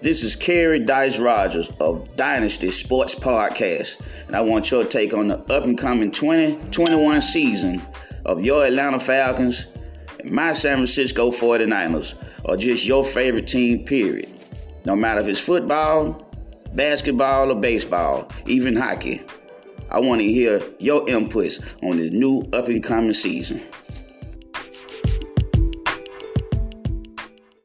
This is Kerry Dice Rogers of Dynasty Sports Podcast, and I want your take on the up and coming 2021 season of your Atlanta Falcons and my San Francisco 49ers, or just your favorite team, period. No matter if it's football, basketball, or baseball, even hockey. I want to hear your inputs on the new up and coming season.